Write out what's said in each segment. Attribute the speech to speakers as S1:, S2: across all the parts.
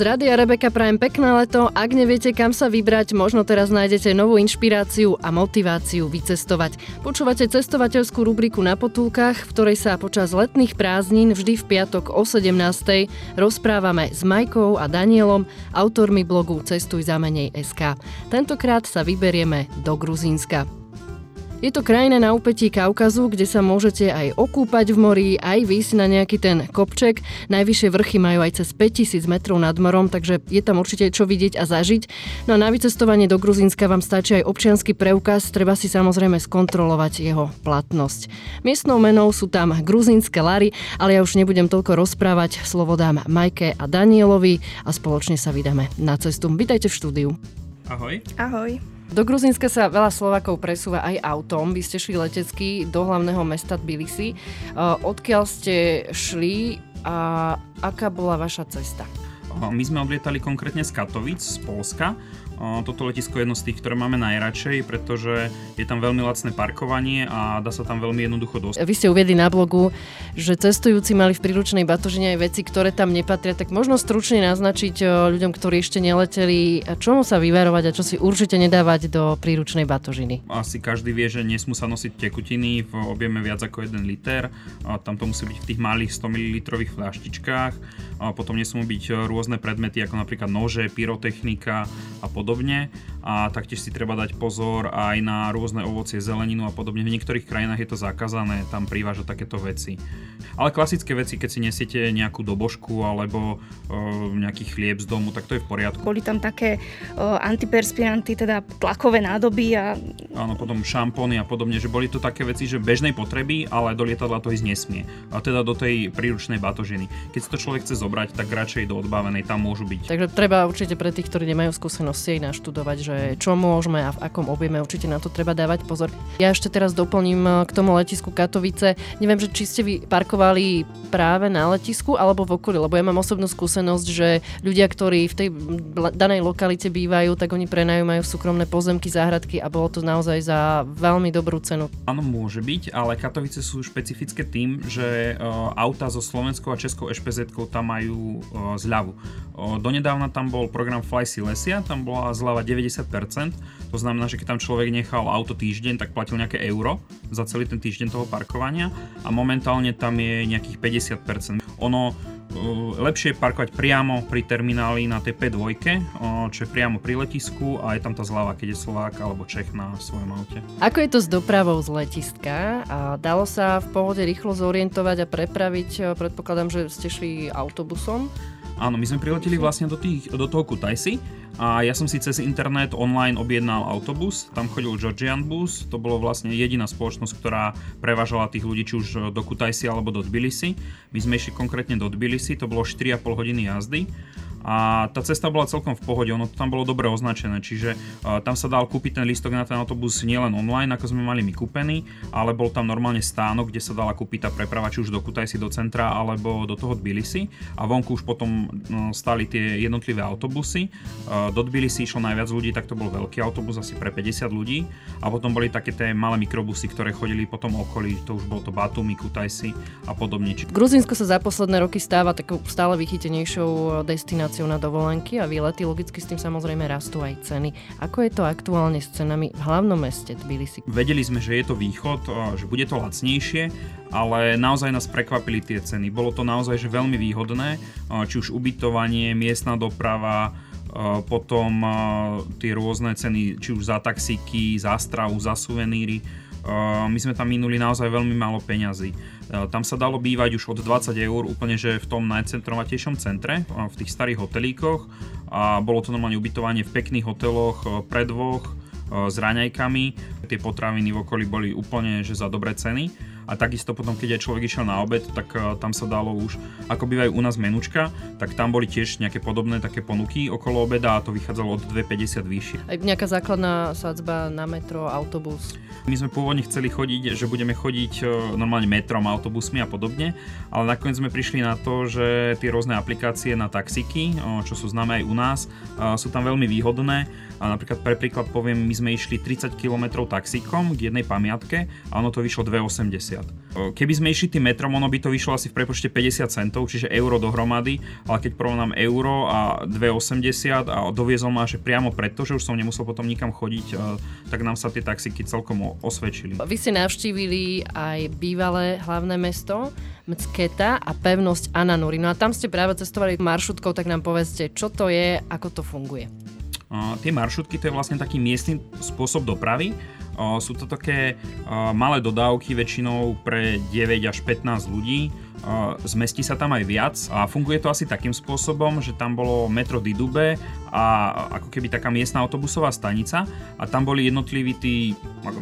S1: Z Rady Rebeka prajem pekné leto. Ak neviete, kam sa vybrať, možno teraz nájdete novú inšpiráciu a motiváciu vycestovať. Počúvate cestovateľskú rubriku na potulkách, v ktorej sa počas letných prázdnin vždy v piatok o 17. rozprávame s Majkou a Danielom, autormi blogu Cestuj za menej SK. Tentokrát sa vyberieme do Gruzínska. Je to krajina na úpetí Kaukazu, kde sa môžete aj okúpať v mori, aj výjsť na nejaký ten kopček. Najvyššie vrchy majú aj cez 5000 metrov nad morom, takže je tam určite čo vidieť a zažiť. No a na vycestovanie do Gruzínska vám stačí aj občiansky preukaz, treba si samozrejme skontrolovať jeho platnosť. Miestnou menou sú tam gruzínske lary, ale ja už nebudem toľko rozprávať, slovo dám Majke a Danielovi a spoločne sa vydáme na cestu. Vítajte v štúdiu.
S2: Ahoj.
S3: Ahoj.
S1: Do Gruzínska sa veľa Slovakov presúva aj autom. Vy ste šli letecky do hlavného mesta Tbilisi. Odkiaľ ste šli a aká bola vaša cesta?
S2: My sme odlietali konkrétne z Katovic, z Polska toto letisko je jedno z tých, ktoré máme najradšej, pretože je tam veľmi lacné parkovanie a dá sa tam veľmi jednoducho dostať.
S1: Vy ste uviedli na blogu, že cestujúci mali v príručnej batožine aj veci, ktoré tam nepatria, tak možno stručne naznačiť ľuďom, ktorí ešte neleteli, čomu sa vyvarovať a čo si určite nedávať do príručnej batožiny.
S2: Asi každý vie, že nesmú sa nosiť tekutiny v objeme viac ako 1 liter. Tam to musí byť v tých malých 100 ml fľaštičkách. Potom nesmú byť rôzne predmety ako napríklad nože, pyrotechnika a podobne podobne a taktiež si treba dať pozor aj na rôzne ovocie, zeleninu a podobne. V niektorých krajinách je to zakázané tam privážať takéto veci. Ale klasické veci, keď si nesiete nejakú dobožku alebo uh, nejaký chlieb z domu, tak to je v poriadku.
S3: Boli tam také uh, antiperspiranty, teda tlakové nádoby a...
S2: Áno, potom šampóny a podobne, že boli to také veci, že bežnej potreby, ale do lietadla to ísť nesmie. A teda do tej príručnej batožiny. Keď si to človek chce zobrať, tak radšej do odbavenej, tam môžu byť.
S1: Takže treba určite pre tých, ktorí nemajú skúsenosti aj naštudovať, že čo môžeme a v akom objeme, určite na to treba dávať pozor. Ja ešte teraz doplním eh, k tomu letisku Katovice. Neviem, že či ste vy parkovali práve na letisku alebo v okolí, lebo ja mám osobnú skúsenosť, že ľudia, ktorí v tej danej lokalite bývajú, tak oni prenajímajú súkromné pozemky, záhradky a bolo to naozaj za veľmi dobrú cenu.
S2: Áno, môže byť, ale Katovice sú špecifické tým, že uh, auta zo Slovenskou a Českou ešpz tam majú uh, zľavu. Donedávna tam bol program Fly Silesia, tam bola zľava 90%, to znamená, že keď tam človek nechal auto týždeň, tak platil nejaké euro za celý ten týždeň toho parkovania a momentálne tam je nejakých 50%. Ono lepšie je parkovať priamo pri termináli na tej P2, čo je priamo pri letisku a je tam tá zľava, keď je Slovák alebo Čech na svojom aute.
S1: Ako je to s dopravou z letiska? A dalo sa v pohode rýchlo zorientovať a prepraviť? Predpokladám, že ste šli autobusom.
S2: Áno, my sme prileteli vlastne do, tých, do toho Kutajsi a ja som si cez internet online objednal autobus, tam chodil Georgian Bus, to bolo vlastne jediná spoločnosť, ktorá prevážala tých ľudí či už do Kutajsi alebo do Tbilisi. My sme išli konkrétne do Tbilisi, to bolo 4,5 hodiny jazdy a tá cesta bola celkom v pohode, ono to tam bolo dobre označené, čiže uh, tam sa dal kúpiť ten listok na ten autobus nielen online, ako sme mali my kúpený, ale bol tam normálne stánok, kde sa dala kúpiť tá preprava či už do Kutajsi do centra alebo do toho Tbilisi a vonku už potom uh, stali tie jednotlivé autobusy. Uh, do Tbilisi išlo najviac ľudí, tak to bol veľký autobus asi pre 50 ľudí a potom boli také tie malé mikrobusy, ktoré chodili potom okolí, to už bolo to Batumi, Kutajsi a podobne.
S1: Gruzinsko sa za posledné roky stáva takou stále vychytenejšou destináciou destináciou na dovolenky a výlety, logicky s tým samozrejme rastú aj ceny. Ako je to aktuálne s cenami v hlavnom meste Tbilisi?
S2: Vedeli sme, že je to východ, že bude to lacnejšie, ale naozaj nás prekvapili tie ceny. Bolo to naozaj že veľmi výhodné, či už ubytovanie, miestna doprava, potom tie rôzne ceny, či už za taxíky, za stravu, za suveníry. My sme tam minuli naozaj veľmi málo peňazí. Tam sa dalo bývať už od 20 eur úplne, že v tom najcentrovatejšom centre, v tých starých hotelíkoch a bolo to normálne ubytovanie v pekných hoteloch e, pre dvoch e, s raňajkami. Tie potraviny v okolí boli úplne že za dobré ceny a takisto potom, keď aj človek išiel na obed, tak uh, tam sa dalo už, ako bývajú u nás menučka, tak tam boli tiež nejaké podobné také ponuky okolo obeda a to vychádzalo od 2,50 vyššie.
S1: Aj nejaká základná sadzba na metro, autobus?
S2: My sme pôvodne chceli chodiť, že budeme chodiť uh, normálne metrom, autobusmi a podobne, ale nakoniec sme prišli na to, že tie rôzne aplikácie na taxíky, uh, čo sú známe aj u nás, sú tam veľmi výhodné. A napríklad pre príklad poviem, my sme išli 30 km taxíkom k jednej pamiatke a ono to vyšlo 2,80 Keby sme išli tým metrom, ono by to vyšlo asi v prepočte 50 centov, čiže euro dohromady, ale keď porovnám euro a 2,80 a doviezol ma, že priamo preto, že už som nemusel potom nikam chodiť, tak nám sa tie taxíky celkom osvedčili.
S1: Vy ste navštívili aj bývalé hlavné mesto, Mcketa a pevnosť Ananuri. No a tam ste práve cestovali maršrutkou, tak nám povedzte, čo to je, ako to funguje.
S2: Uh, tie maršrutky to je vlastne taký miestny spôsob dopravy. Sú to také malé dodávky väčšinou pre 9 až 15 ľudí zmestí sa tam aj viac a funguje to asi takým spôsobom, že tam bolo metro Didube a ako keby taká miestna autobusová stanica a tam boli jednotliví tí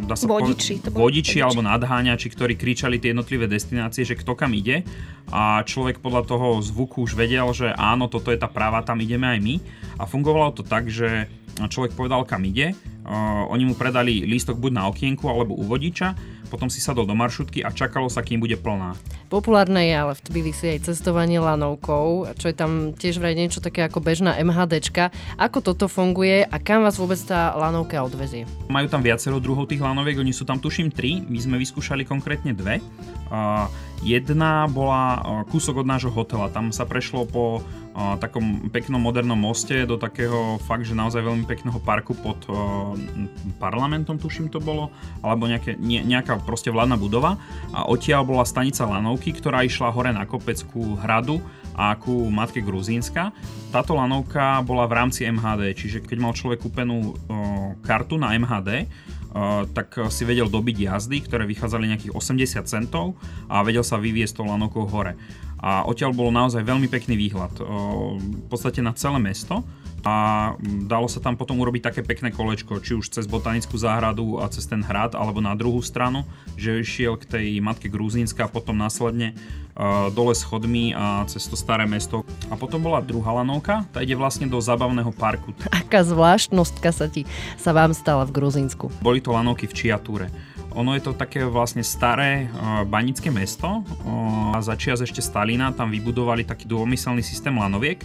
S3: dá sa vodiči,
S2: po, vodiči, vodiči. alebo nadháňači, ktorí kričali tie jednotlivé destinácie, že kto kam ide. A človek podľa toho zvuku už vedel, že áno, toto je tá práva, tam ideme aj my. A fungovalo to tak, že človek povedal kam ide, oni mu predali lístok buď na okienku alebo u vodiča potom si sadol do maršrutky a čakalo sa, kým bude plná.
S1: Populárne je ale v Tbilisi aj cestovanie lanovkou, čo je tam tiež vraj niečo také ako bežná MHDčka. Ako toto funguje a kam vás vôbec tá lanovka odvezie?
S2: Majú tam viacero druhov tých lanoviek, oni sú tam tuším tri, my sme vyskúšali konkrétne dve. Uh, jedna bola kúsok od nášho hotela, tam sa prešlo po uh, takom peknom modernom moste do takého fakt, že naozaj veľmi pekného parku pod uh, parlamentom, tuším to bolo, alebo nejaké, nie, nejaká proste vládna budova a odtiaľ bola stanica lanovky, ktorá išla hore na kopec ku hradu a ku matke Gruzínska. Táto lanovka bola v rámci MHD, čiže keď mal človek kúpenú kartu na MHD, tak si vedel dobiť jazdy, ktoré vychádzali nejakých 80 centov a vedel sa vyviesť to lanovkou hore. A odtiaľ bolo naozaj veľmi pekný výhľad. V podstate na celé mesto a dalo sa tam potom urobiť také pekné kolečko, či už cez botanickú záhradu a cez ten hrad, alebo na druhú stranu, že išiel k tej matke Gruzínska a potom následne uh, dole schodmi a cez to staré mesto. A potom bola druhá lanovka, tá ide vlastne do zabavného parku.
S1: Aká zvláštnostka sa ti sa vám stala v Gruzínsku?
S2: Boli to lanovky v Čiatúre. Ono je to také vlastne staré uh, banické mesto uh, a začias ešte Stalina tam vybudovali taký dômyselný systém lanoviek,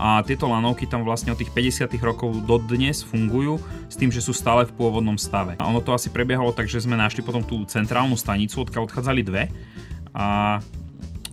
S2: a tieto lanovky tam vlastne od tých 50 rokov dodnes fungujú s tým, že sú stále v pôvodnom stave. A ono to asi prebiehalo tak, že sme našli potom tú centrálnu stanicu, odkiaľ odchádzali dve a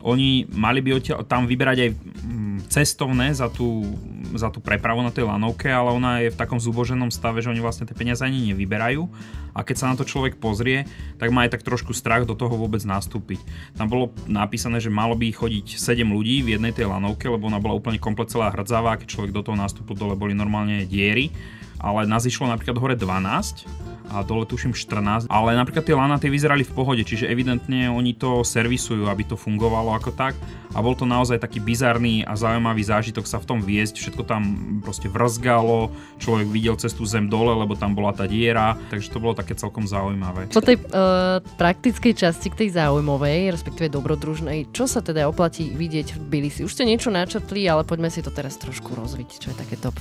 S2: oni mali by tam vyberať aj mm, cestovné za tú, za tú prepravu na tej lanovke, ale ona je v takom zuboženom stave, že oni vlastne tie peniaze ani nevyberajú a keď sa na to človek pozrie, tak má aj tak trošku strach do toho vôbec nastúpiť. Tam bolo napísané, že malo by chodiť 7 ľudí v jednej tej lanovke, lebo ona bola úplne komplet celá hrdzavá, keď človek do toho nastúpil, dole boli normálne diery, ale nás išlo napríklad hore 12 a dole tuším 14, ale napríklad tie lanaty vyzerali v pohode, čiže evidentne oni to servisujú, aby to fungovalo ako tak a bol to naozaj taký bizarný a zaujímavý zážitok sa v tom viesť, všetko tam proste vrzgalo, človek videl cestu zem dole, lebo tam bola tá diera, takže to bolo také celkom zaujímavé.
S1: Po tej uh, praktickej časti k tej zaujímavej, respektíve dobrodružnej, čo sa teda oplatí vidieť v Tbilisi? Už ste niečo načrtli, ale poďme si to teraz trošku rozviť, čo je také top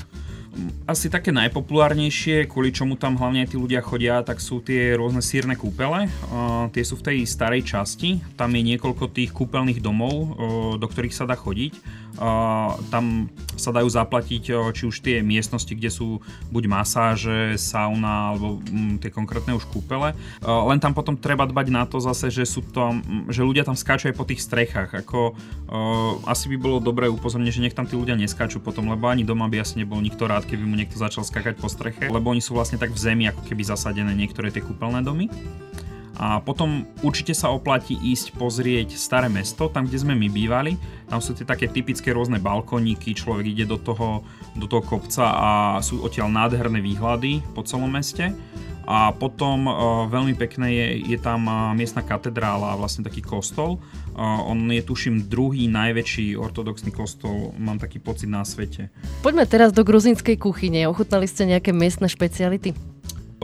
S2: asi také najpopulárnejšie, kvôli čomu tam hlavne tí ľudia chodia, tak sú tie rôzne sírne kúpele. Tie sú v tej starej časti. Tam je niekoľko tých kúpeľných domov, do ktorých sa dá chodiť. Tam sa dajú zaplatiť či už tie miestnosti, kde sú buď masáže, sauna alebo um, tie konkrétne už kúpele. Len tam potom treba dbať na to zase, že sú tam, že ľudia tam skáču aj po tých strechách. Ako, asi by bolo dobré upozorniť, že nech tam tí ľudia neskáču potom, lebo ani doma by asi nebol nikto rád, keby mu niekto začal skakať po streche, lebo oni sú vlastne tak v zemi, ako keby zasadené niektoré tie kúpeľné domy. A potom určite sa oplatí ísť pozrieť staré mesto, tam kde sme my bývali. Tam sú tie také typické rôzne balkoníky, človek ide do toho, do toho kopca a sú odtiaľ nádherné výhľady po celom meste. A potom uh, veľmi pekné je, je tam uh, miestna katedrála, vlastne taký kostol. Uh, on je tuším druhý najväčší ortodoxný kostol, mám taký pocit na svete.
S1: Poďme teraz do gruzinskej kuchyne. Ochutnali ste nejaké miestne špeciality?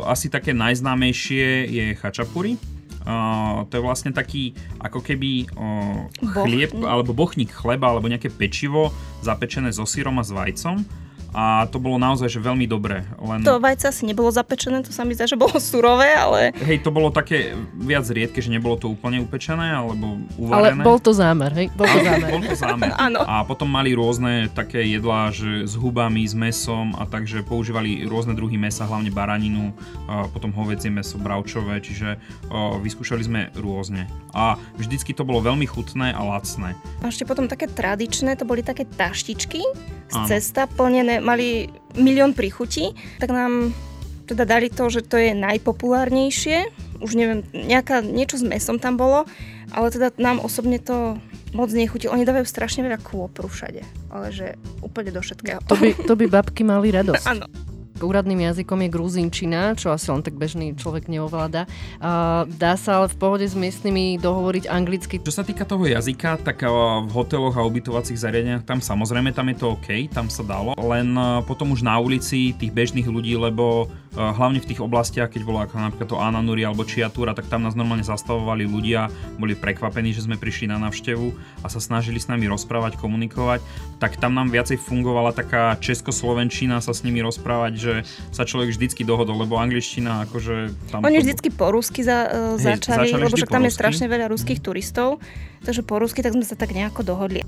S2: Asi také najznámejšie je chačapuri. Uh, to je vlastne taký ako keby uh, chlieb, alebo bochník chleba, alebo nejaké pečivo zapečené so sírom a s vajcom a to bolo naozaj že veľmi dobré.
S3: Len... To vajce asi nebolo zapečené, to sa mi zdá, že bolo surové, ale...
S2: Hej, to bolo také viac riedke, že nebolo to úplne upečené, alebo uvarené.
S1: Ale bol to zámer, hej? Bol to zámer.
S2: bol to zámer.
S3: Áno.
S2: A potom mali rôzne také jedlá, že s hubami, s mesom a takže používali rôzne druhy mesa, hlavne baraninu, a potom hovedzie meso, bravčové, čiže o, vyskúšali sme rôzne. A vždycky to bolo veľmi chutné a lacné.
S3: A ešte potom také tradičné, to boli také taštičky z cesta plnené mali milión príchutí, tak nám teda dali to, že to je najpopulárnejšie. Už neviem, nejaká, niečo s mesom tam bolo, ale teda nám osobne to moc nechutí. Oni dávajú strašne veľa kôpru všade, ale že úplne do všetkého.
S1: To by, to by babky mali radosť.
S3: Áno
S1: úradným jazykom je gruzínčina, čo asi len tak bežný človek neovláda. Uh, dá sa ale v pohode s miestnymi dohovoriť anglicky.
S2: Čo sa týka toho jazyka, tak v hoteloch a ubytovacích zariadeniach tam samozrejme tam je to OK, tam sa dalo, len potom už na ulici tých bežných ľudí, lebo hlavne v tých oblastiach, keď bolo ako napríklad to Ananuri alebo Čiatúra, tak tam nás normálne zastavovali ľudia, boli prekvapení, že sme prišli na návštevu a sa snažili s nami rozprávať, komunikovať, tak tam nám viacej fungovala taká českoslovenčina sa s nimi rozprávať, že sa človek vždycky dohodol, lebo angličtina akože
S3: tam... Oni to... vždycky po rusky za, uh, hej, začali, začali lebo však tam je strašne veľa ruských turistov, takže po rusky tak sme sa tak nejako dohodli.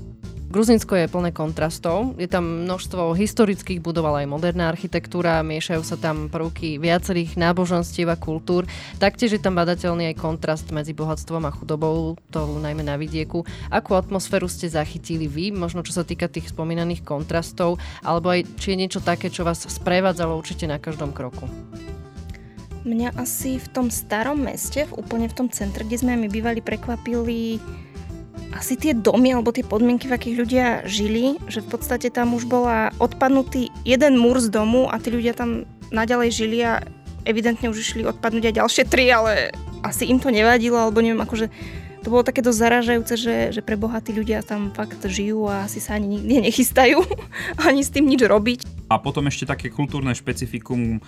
S1: Gruzinsko je plné kontrastov. Je tam množstvo historických budov, ale aj moderná architektúra. Miešajú sa tam prvky viacerých náboženstiev a kultúr. Taktiež je tam badateľný aj kontrast medzi bohatstvom a chudobou, to najmä na vidieku. Akú atmosféru ste zachytili vy, možno čo sa týka tých spomínaných kontrastov, alebo aj či je niečo také, čo vás sprevádzalo určite na každom kroku?
S3: Mňa asi v tom starom meste, úplne v tom centre, kde sme my bývali, prekvapili asi tie domy alebo tie podmienky, v akých ľudia žili, že v podstate tam už bola odpadnutý jeden múr z domu a tí ľudia tam naďalej žili a evidentne už išli odpadnúť aj ďalšie tri, ale asi im to nevadilo, alebo neviem, akože to bolo také dosť zaražajúce, že, že pre bohatí ľudia tam fakt žijú a asi sa ani nikdy nechystajú ani s tým nič robiť.
S2: A potom ešte také kultúrne špecifikum,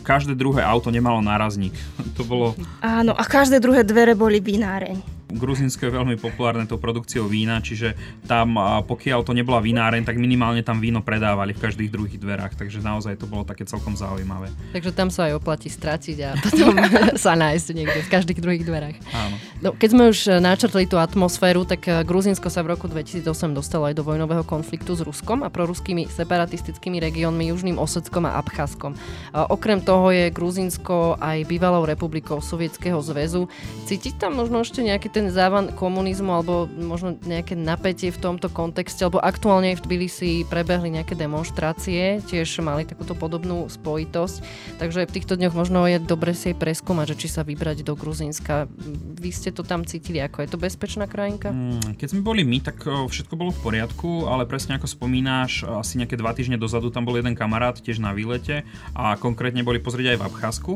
S2: každé druhé auto nemalo nárazník. to bolo...
S3: Áno, a každé druhé dvere boli vináreň.
S2: Gruzinsko je veľmi populárne tou produkciou vína, čiže tam, pokiaľ to nebola vináreň, tak minimálne tam víno predávali v každých druhých dverách, takže naozaj to bolo také celkom zaujímavé.
S1: Takže tam sa aj oplatí stratiť a potom sa nájsť niekde v každých druhých dverách.
S2: Áno.
S1: No, keď sme už e, načrtli tú atmosféru, tak e, Gruzinsko sa v roku 2008 dostalo aj do vojnového konfliktu s Ruskom a proruskými separatistickými regiónmi Južným Oseckom a Abcházskom. Okrem toho je Gruzinsko aj bývalou republikou Sovietskeho zväzu. Cítiť tam možno ešte nejaký ten závan komunizmu alebo možno nejaké napätie v tomto kontexte, alebo aktuálne v Tbilisi prebehli nejaké demonstrácie, tiež mali takúto podobnú spojitosť, takže v týchto dňoch možno je dobre si aj preskúmať, že či sa vybrať do Gruzínska. Vy ste to tam cítili, ako je to bezpečná krajinka?
S2: Mm, keď sme boli my, tak všetko bolo v poriadku, ale presne ako spomínáš, asi nejaké dva týždne dozadu tam bol jeden kamarát tiež na výlete a konkrétne boli pozrieť aj v Abcházku.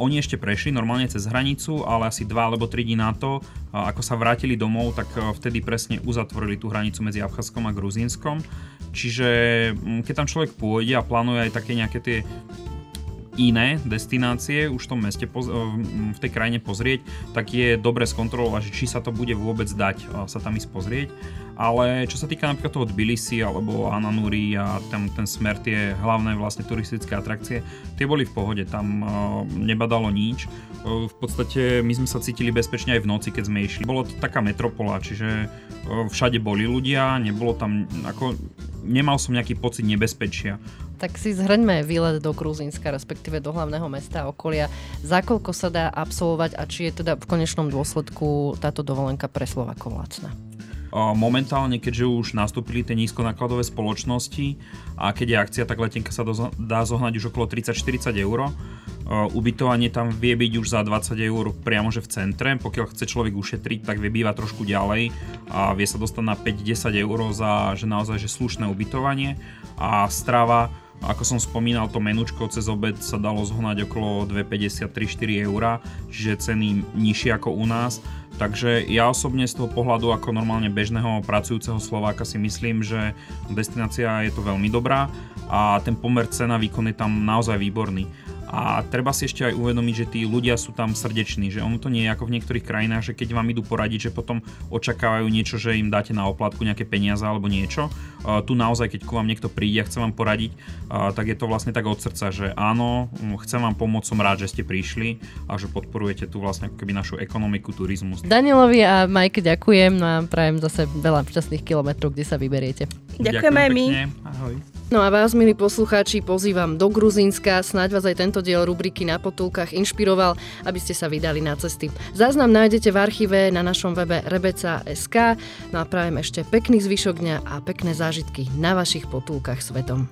S2: Oni ešte prešli normálne cez hranicu, ale asi dva alebo tri dní na to, ako sa vrátili domov, tak uh, vtedy presne uzatvorili tú hranicu medzi Abcházskom a Gruzínskom. Čiže keď tam človek pôjde a plánuje aj také nejaké tie iné destinácie už v tom meste, v tej krajine pozrieť, tak je dobre skontrolovať, či sa to bude vôbec dať sa tam ísť pozrieť. Ale čo sa týka napríklad toho Tbilisi alebo Ananuri a tam ten smer, tie hlavné vlastne turistické atrakcie, tie boli v pohode, tam nebadalo nič. V podstate my sme sa cítili bezpečne aj v noci, keď sme išli. Bolo to taká metropola, čiže všade boli ľudia, nebolo tam, ako nemal som nejaký pocit nebezpečia.
S1: Tak si zhrňme výlet do Gruzínska, respektíve do hlavného mesta a okolia. Za koľko sa dá absolvovať a či je teda v konečnom dôsledku táto dovolenka pre Slovakov lacná?
S2: Momentálne, keďže už nastúpili tie nízkonákladové spoločnosti a keď je akcia, tak letenka sa dá zohnať už okolo 30-40 eur. Ubytovanie tam vie byť už za 20 eur priamo že v centre. Pokiaľ chce človek ušetriť, tak vie trošku ďalej a vie sa dostať na 5-10 eur za že naozaj že slušné ubytovanie a strava ako som spomínal, to menučko cez obed sa dalo zohnať okolo 2,50-3-4 eur, čiže ceny nižšie ako u nás. Takže ja osobne z toho pohľadu ako normálne bežného pracujúceho Slováka si myslím, že destinácia je to veľmi dobrá a ten pomer cena výkon je tam naozaj výborný. A treba si ešte aj uvedomiť, že tí ľudia sú tam srdeční, že ono to nie je ako v niektorých krajinách, že keď vám idú poradiť, že potom očakávajú niečo, že im dáte na oplatku nejaké peniaze alebo niečo. Tu naozaj, keď ku vám niekto príde a chce vám poradiť, tak je to vlastne tak od srdca, že áno, chcem vám pomôcť, som rád, že ste prišli a že podporujete tu vlastne ako keby našu ekonomiku, turizmus.
S1: Danielovi a Majke ďakujem a prajem zase veľa šťastných kilometrov, kde sa vyberiete.
S3: Ďakujeme aj my.
S2: Ahoj.
S1: No a vás, milí poslucháči, pozývam do Gruzínska. Snáď vás aj tento diel rubriky na potulkách inšpiroval, aby ste sa vydali na cesty. Záznam nájdete v archíve na našom webe rebeca.sk. No a prajem ešte pekný zvyšok dňa a pekné zážitky na vašich potulkách svetom.